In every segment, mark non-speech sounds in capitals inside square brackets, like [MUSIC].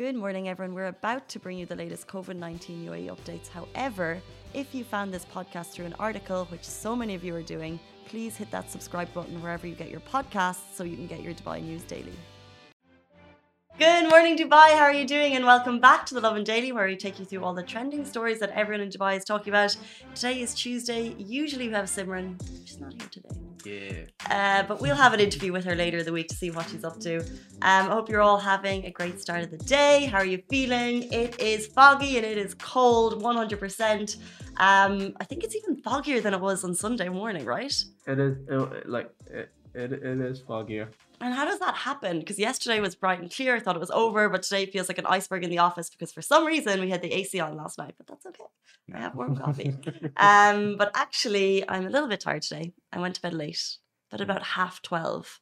Good morning, everyone. We're about to bring you the latest COVID 19 UAE updates. However, if you found this podcast through an article, which so many of you are doing, please hit that subscribe button wherever you get your podcasts so you can get your Dubai news daily. Good morning, Dubai. How are you doing? And welcome back to the Lovin Daily, where we take you through all the trending stories that everyone in Dubai is talking about. Today is Tuesday. Usually we have Simran. She's not here today. Yeah. Uh, but we'll have an interview with her later in the week to see what she's up to. Um, I hope you're all having a great start of the day. How are you feeling? It is foggy and it is cold, 100%. Um, I think it's even foggier than it was on Sunday morning, right? It is it, like it, it, it is foggier. And how does that happen? Because yesterday was bright and clear. I thought it was over, but today feels like an iceberg in the office because for some reason we had the AC on last night, but that's okay. I have warm coffee. [LAUGHS] Um, but actually, I'm a little bit tired today. I went to bed late, but about half 12,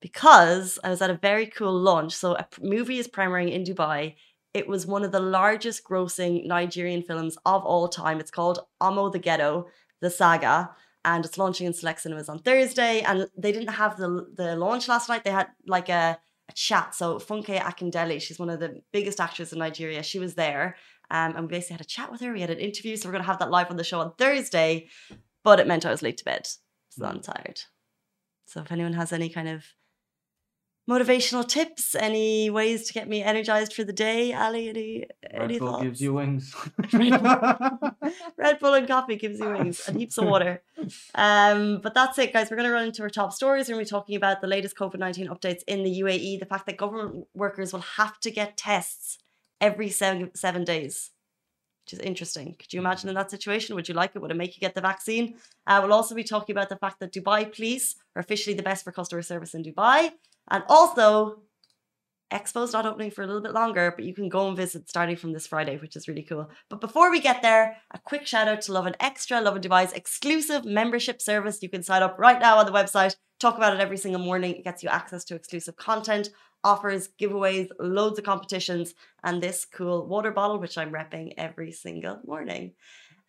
because I was at a very cool launch. So, a movie is premiering in Dubai. It was one of the largest grossing Nigerian films of all time. It's called Omo the Ghetto, the saga, and it's launching in select cinemas on Thursday. And they didn't have the, the launch last night, they had like a, a chat. So, Funke Akindele, she's one of the biggest actors in Nigeria, she was there. Um, and we basically had a chat with her. We had an interview. So we're going to have that live on the show on Thursday. But it meant I was late to bed. So I'm tired. So if anyone has any kind of motivational tips, any ways to get me energized for the day, Ali, any, any Red Bull thoughts? gives you wings. [LAUGHS] [LAUGHS] Red Bull and coffee gives you wings and heaps of water. Um, but that's it, guys. We're going to run into our top stories. We're going to be talking about the latest COVID 19 updates in the UAE, the fact that government workers will have to get tests every seven, seven days, which is interesting. Could you imagine in that situation? Would you like it? Would it make you get the vaccine? Uh, we'll also be talking about the fact that Dubai police are officially the best for customer service in Dubai. And also, Expo's not opening for a little bit longer, but you can go and visit starting from this Friday, which is really cool. But before we get there, a quick shout out to Lovin Extra, Lovin Dubai's exclusive membership service. You can sign up right now on the website. Talk about it every single morning. It gets you access to exclusive content, offers, giveaways, loads of competitions, and this cool water bottle, which I'm repping every single morning.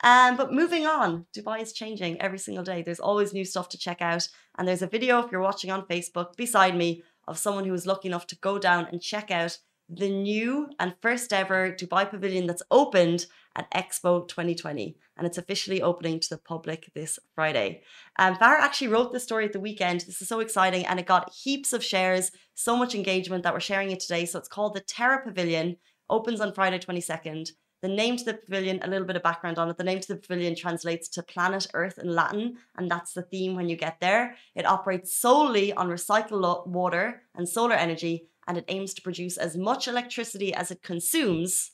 Um, but moving on, Dubai is changing every single day. There's always new stuff to check out. And there's a video, if you're watching on Facebook, beside me of someone who was lucky enough to go down and check out the new and first ever Dubai pavilion that's opened at Expo 2020. And it's officially opening to the public this Friday. Um, Farah actually wrote this story at the weekend. This is so exciting. And it got heaps of shares, so much engagement that we're sharing it today. So it's called the Terra Pavilion, opens on Friday 22nd. The name to the pavilion, a little bit of background on it. The name to the pavilion translates to planet Earth in Latin, and that's the theme when you get there. It operates solely on recycled water and solar energy, and it aims to produce as much electricity as it consumes,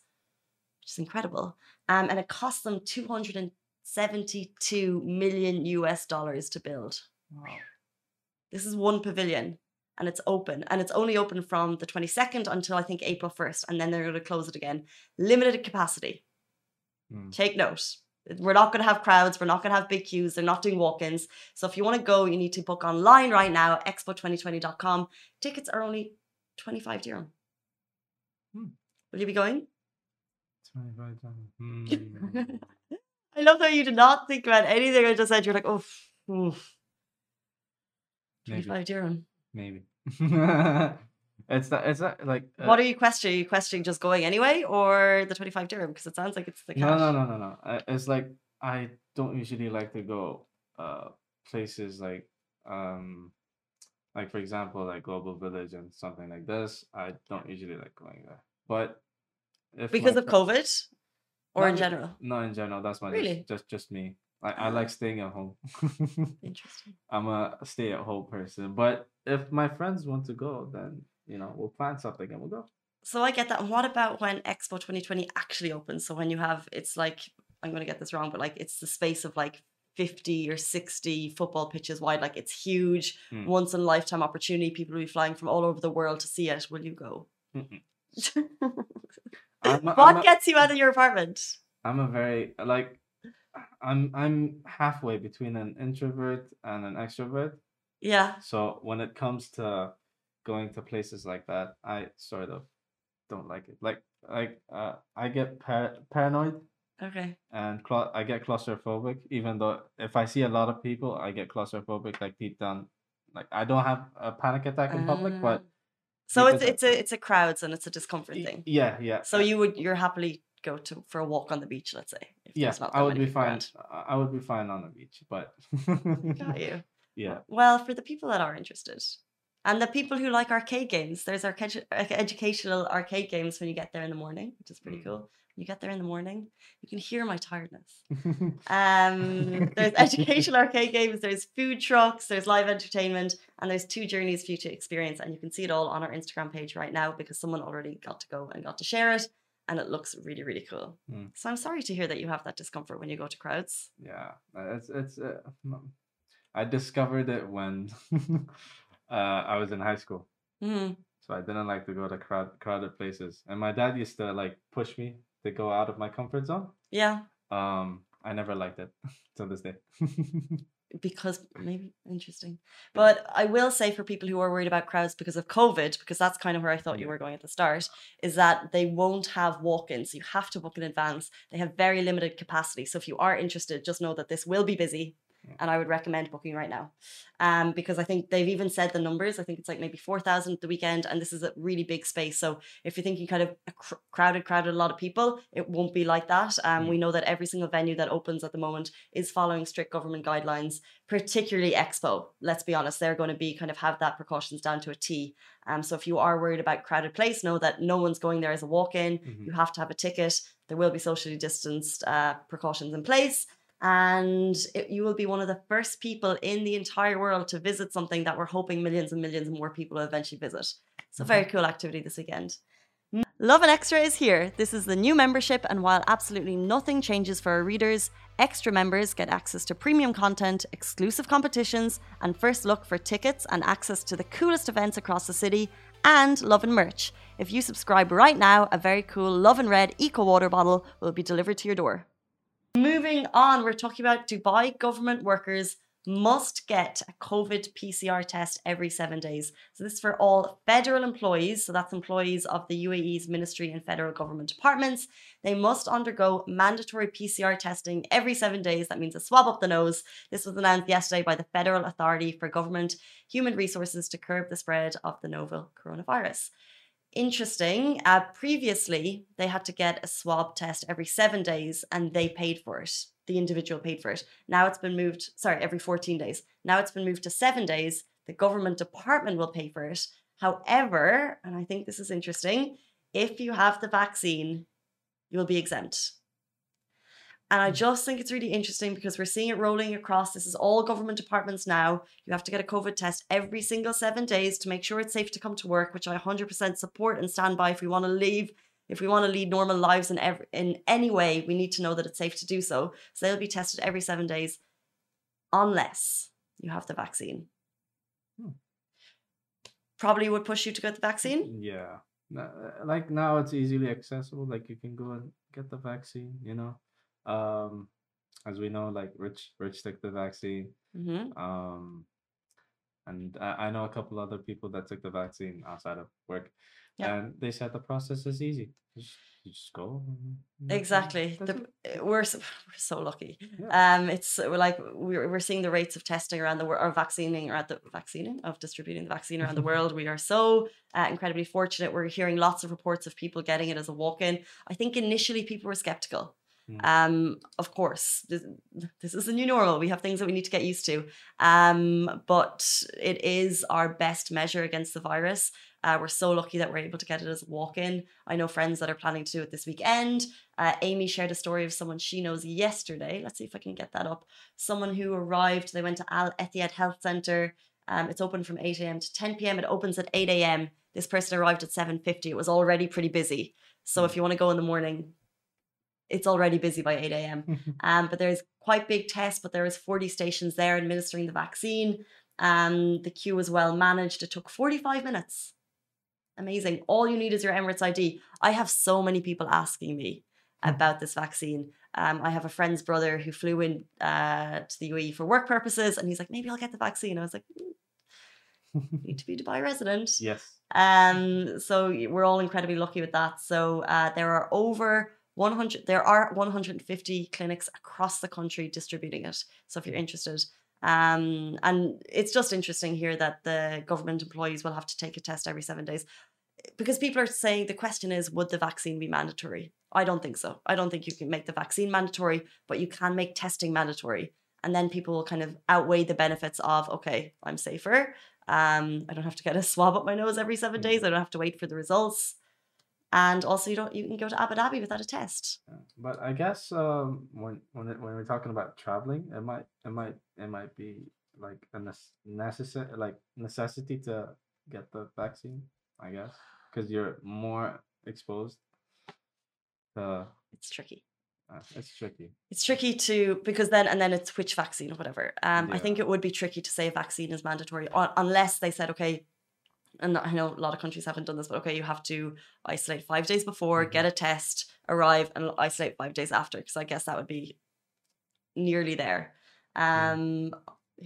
which is incredible. Um, and it costs them 272 million US dollars to build. This is one pavilion and it's open and it's only open from the 22nd until I think April 1st and then they're going to close it again. Limited capacity. Hmm. Take note. We're not going to have crowds. We're not going to have big queues. They're not doing walk ins. So if you want to go, you need to book online right now, expo2020.com. Tickets are only 25 dirham. Hmm. Will you be going? 25 [LAUGHS] Hmm. I love how you did not think about anything I just said. You're like, oh, oof, Maybe. 25 dirham. Maybe. [LAUGHS] it's not. It's not like. uh, what are you questioning? Are you questioning just going anyway or the 25 dirham? Because it sounds like it's the cash. No, no, no, no, no. It's like I don't usually like to go uh places like um like for example like Global Village and something like this. I don't usually like going there. But if Because of COVID or in general? No, in general. That's my just- Really? just just me. I, I Ah. like staying at home. Interesting. [LAUGHS] I'm a stay at home person. But if my friends want to go, then you know we'll plan something and we'll go. So I get that. And what about when Expo 2020 actually opens? So when you have, it's like, I'm going to get this wrong, but like it's the space of like 50 or 60 football pitches wide. Like it's huge, Hmm. once in a lifetime opportunity. People will be flying from all over the world to see it. Will you go? [LAUGHS] I'm a- what I'm a- gets you out of your apartment? I'm a very like I'm I'm halfway between an introvert and an extrovert. Yeah. So when it comes to going to places like that, I sort of don't like it. Like like uh, I get par- paranoid Okay. and cla- I get claustrophobic. Even though if I see a lot of people, I get claustrophobic. Like deep down, like I don't have a panic attack in public, but So it's it's a it's a crowds and it's a discomfort thing. Yeah, yeah. So uh, you would you're happily go to for a walk on the beach, let's say. If yeah, I would be fine. around. I- I would be fine on the beach, but Got you. [LAUGHS] yeah, Well, for the people that are interested, and the people who like arcade games, there's arcade, educational arcade games when you get there in the morning, which is pretty Mm. cool. You get there in the morning, you can hear my tiredness. [LAUGHS] Um, there's [LAUGHS] educational arcade games, there's food trucks, there's live entertainment, and there's two journeys for you to experience. And you can see it all on our Instagram page right now because someone already got to go and got to share it. And it looks really, really cool. Mm. So I'm sorry to hear that you have that discomfort when you go to crowds. yeah. uh, It's it's. Uh. I discovered it when [LAUGHS] uh, I was in high school, Mm, so I didn't like to go to crowd crowded places, and my dad used to like push me to go out of my comfort zone. yeah, Um, I never liked it [LAUGHS] till this day. [LAUGHS] because maybe interesting. But I will say for people who are worried about crowds because of COVID, because that's kind of where I thought you were going at the start, is that they won't have walk ins. You have to book in advance. They have very limited capacity. So if you are interested, just know that this will be busy. And I would recommend booking right now. Um, because I think they've even said the numbers. I think it's like maybe 4,000 the weekend. And this is a really big space. So if you're thinking kind of a cr- crowded, crowded, a lot of people, it won't be like that. Um, Mm. We know that every single venue that opens at the moment is following strict government guidelines particularly Expo. Let's be honest, they're going to be kind of have that precautions down to a T. Um, so if you are worried about crowded place, know that no one's going there as a walk-in. Mhm. You have to have a ticket. There will be socially distanced uh, precautions in place. And it, you will be one of the first people in the entire world to visit something that we're hoping millions and millions more people will eventually visit. So, mm-hmm. very cool activity this weekend. Lovin Extra is here. This is the new membership, and while absolutely nothing changes for our readers, extra members get access to premium content, exclusive competitions, and first look for tickets and access to the coolest events across the city, and Lovin merch. If you subscribe right now, a very cool Lovin Red Eco Water bottle will be delivered to your door. Moving on, we're talking about Dubai government workers must get a COVID PCR test every seven days. So, this is for all federal employees. So, that's employees of the UAE's ministry and federal government departments. They must undergo mandatory PCR testing every seven days. That means a swab up the nose. This was announced yesterday by the Federal Authority for Government Human Resources to curb the spread of the novel coronavirus. Interesting. Uh, previously, they had to get a swab test every seven days and they paid for it. The individual paid for it. Now it's been moved, sorry, every 14 days. Now it's been moved to seven days. The government department will pay for it. However, and I think this is interesting, if you have the vaccine, you'll be exempt. And I just think it's really interesting because we're seeing it rolling across. This is all government departments now. You have to get a COVID test every single seven days to make sure it's safe to come to work, which I 100% support and stand by. If we want to leave, if we want to lead normal lives in every, in any way, we need to know that it's safe to do so. So they'll be tested every seven days, unless you have the vaccine. Hmm. Probably would push you to get the vaccine. Yeah. Uh, Like now it's easily accessible. Like you can go and get the vaccine, you know. Um as we know, like Rich Rich took the vaccine. hmm Um and I, I know a couple other people that took the vaccine outside of work. Yeah. And they said the process is easy. Just you just go. and- and that's it. Exactly. The, we're so, [LAUGHS] we're so lucky. Yeah. Um, it's we're like we're we're seeing the rates of testing around the world, or vaccinating around the vaccinating of distributing the vaccine around the [LAUGHS] world. We are so uh, incredibly fortunate. We're hearing lots of reports of people getting it as a walk-in. I think initially people were skeptical. Mm. Um, of course, this, this is the new normal. We have things that we need to get used to. Um, but it is our best measure against the virus. Uh, we're so lucky that we're able to get it as a walk-in. I know friends that are planning to do it this weekend. Uh, Amy shared a story of someone she knows yesterday. Let's see if I can get that up. Someone who arrived. They went to Al Etihad Health Center. Um, it's open from 8 a.m. to 10 p.m. It opens at 8 a.m. This person arrived at 7:50. It was already pretty busy. So if you want to go in the morning, it's already busy by 8 a.m. Um, but there's quite big tests, but there is 40 stations there administering the vaccine. Um, the queue was well managed. It took 45 minutes. Amazing. All you need is your Emirates ID. I have so many people asking me about this vaccine. Um, I have a friend's brother who flew in uh, to the UAE for work purposes, and he's like, maybe I'll get the vaccine. I was like, "Mm, [LAUGHS] need to be Dubai resident. yes. Um, so we're all incredibly lucky with that. So uh, there are over 100, there are 150 clinics across the country distributing it. So if you're interested, Um, and it's just interesting here that the government employees will have to take a test every seven days because people are saying the question is would the vaccine be mandatory? I don't think so. I don't think you can make the vaccine mandatory, but you can make testing mandatory. And then people will kind of outweigh the benefits of, okay, I'm safer. Um, I don't have to get a [LAUGHS] swab up my nose every seven days. I don't have to wait for the results. And also, you don't you can go to Abu Dhabi without a test. But I guess um, when when it, when we're talking about traveling, it might it might it might be like a necessary like necessity to get the vaccine. I guess because you're more exposed. To, it's tricky. Uh, it's tricky. It's tricky to because then and then it's which vaccine or whatever. Um, yeah. I think it would be tricky to say a vaccine is mandatory unless they said okay, and I know a lot of countries haven't done this, but okay, you have to isolate five days before, mm-hmm. get a test, arrive, and isolate five days after, because I guess that would be nearly there. Um,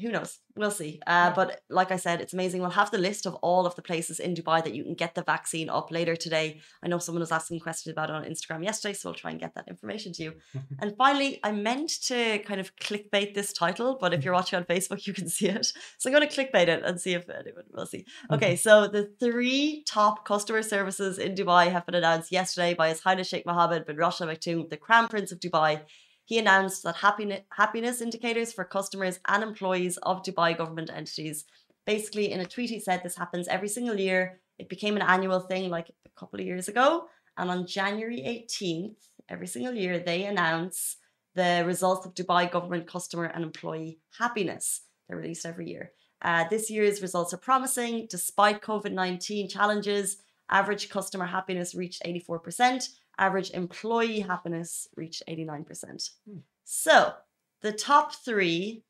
who knows? We'll see. Uh, but like I said, it's amazing. We'll have the list of all of the places in Dubai that you can get the vaccine up later today. I know someone was asking questions about it on Instagram yesterday, so we'll try and get that information to you. [LAUGHS] and finally, I meant to kind of clickbait this title, but if you're watching on Facebook, you can see it. [LAUGHS] So I'm going to clickbait it and see if anyone will see. Okay, so the three top customer services in Dubai have been announced yesterday by His Highness Sheikh Mohammed bin Rashid Al Maktoum, the Crown Prince of Dubai he announced that happiness indicators for customers and employees of Dubai government entities. Basically, in a tweet, he said this happens every single year. It became an annual thing like a couple of years ago. And on January 18th, every single year, they announce the results of Dubai government customer and employee happiness. They're released every year. Uh, this year's results are promising. Despite COVID 19 challenges, average customer happiness reached 84%, average employee happiness reached 89%. Hmm. So the top three,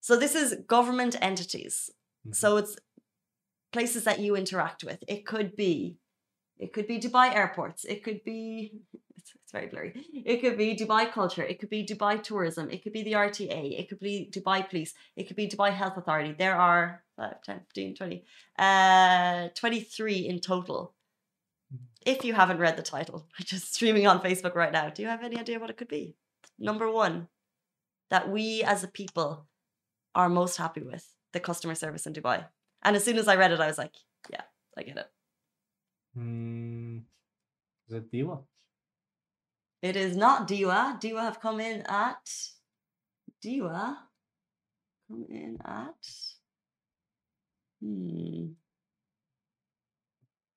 so this is government entities. Mm-hmm. So it's places that you interact with. It could be, it could be Dubai airports. It could be, [LAUGHS] it's, it's very blurry. It could be Dubai culture. It could be Dubai tourism. It could be the RTA. It could be Dubai police. It could be Dubai Health Authority. There are 5, 10, 15, 20, uh, 23 in total if you haven't read the title, [LAUGHS] which is streaming on Facebook right now, do you have any idea what it could be? Number one, that we as a people are most happy with the customer service in Dubai. And as soon as I read it, I was like, yeah, I get it. Mm, is it Dewa? It is not Dewa. Dewa have come in at Dewa. Come in at. Hmm.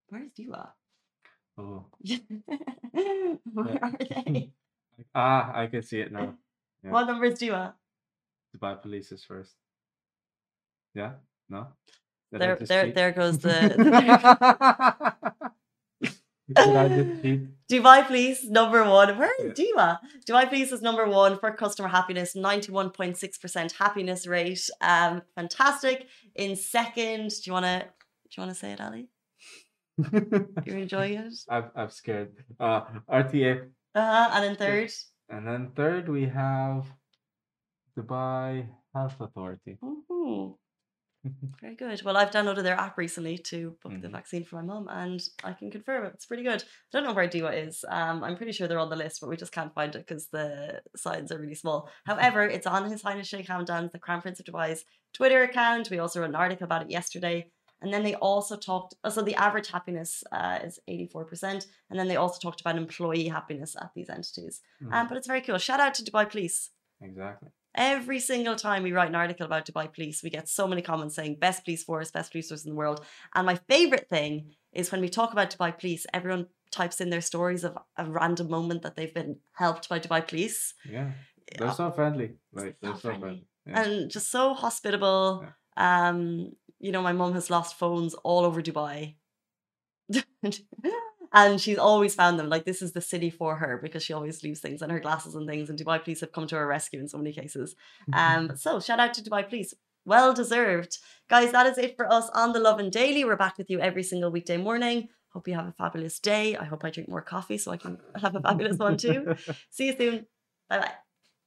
Where's Dewa? Oh. [LAUGHS] Where are they? [LAUGHS] Ah, I can see it now. Yeah. What numbers do you have? Dubai police is first. Yeah? No? Did there, there, there goes the. [LAUGHS] Dubai Police number one. Where is yeah. Dewa? Dubai Police is number one for customer happiness, 91.6% happiness rate. Um, fantastic. In second, do you wanna do you wanna say it, Ali? You're enjoying [LAUGHS] it? I'm, I'm scared. Uh, RTA. Uh-huh. And then third? And then third, we have Dubai Health Authority. [LAUGHS] Very good. Well, I've downloaded their app recently to book mm-hmm. the vaccine for my mum, and I can confirm it. It's pretty good. I don't know where Dewa is. Um, I'm pretty sure they're on the list, but we just can't find it because the signs are really small. [LAUGHS] However, it's on His Highness Sheikh Hamdan, the Crown Prince of Dubai's Twitter account. We also wrote an article about it yesterday. And then they also talked, uh, so the average happiness uh, is 84%. And then they also talked about employee happiness at these entities. Mm. Um, but it's very cool. Shout out to Dubai Police. Exactly. Every single time we write an article about Dubai Police, we get so many comments saying best police force, best police force in the world. And my favorite thing is when we talk about Dubai Police, everyone types in their stories of a random moment that they've been helped by Dubai Police. Yeah. They're so friendly. Right. They're so, so friendly. friendly. Yeah. And just so hospitable. Yeah. Um, you know, my mom has lost phones all over Dubai. [LAUGHS] and she's always found them. Like this is the city for her because she always leaves things and her glasses and things. And Dubai police have come to her rescue in so many cases. Um, so shout out to Dubai police. Well deserved. Guys, that is it for us on the Lovin Daily. We're back with you every single weekday morning. Hope you have a fabulous day. I hope I drink more coffee so I can have a fabulous one too. [LAUGHS] See you soon. Bye bye.